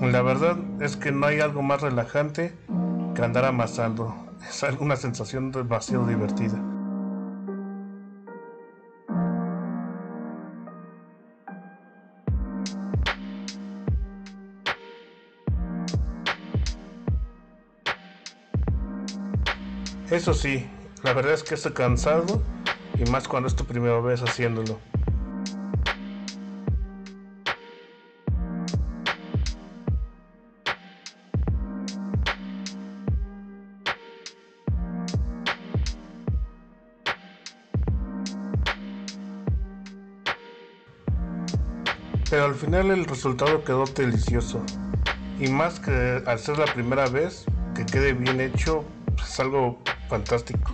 La verdad es que no hay algo más relajante que andar amasando. Es una sensación demasiado divertida. Eso sí, la verdad es que estoy cansado y más cuando es tu primera vez haciéndolo. Pero al final el resultado quedó delicioso. Y más que al ser la primera vez, que quede bien hecho, es algo fantástico.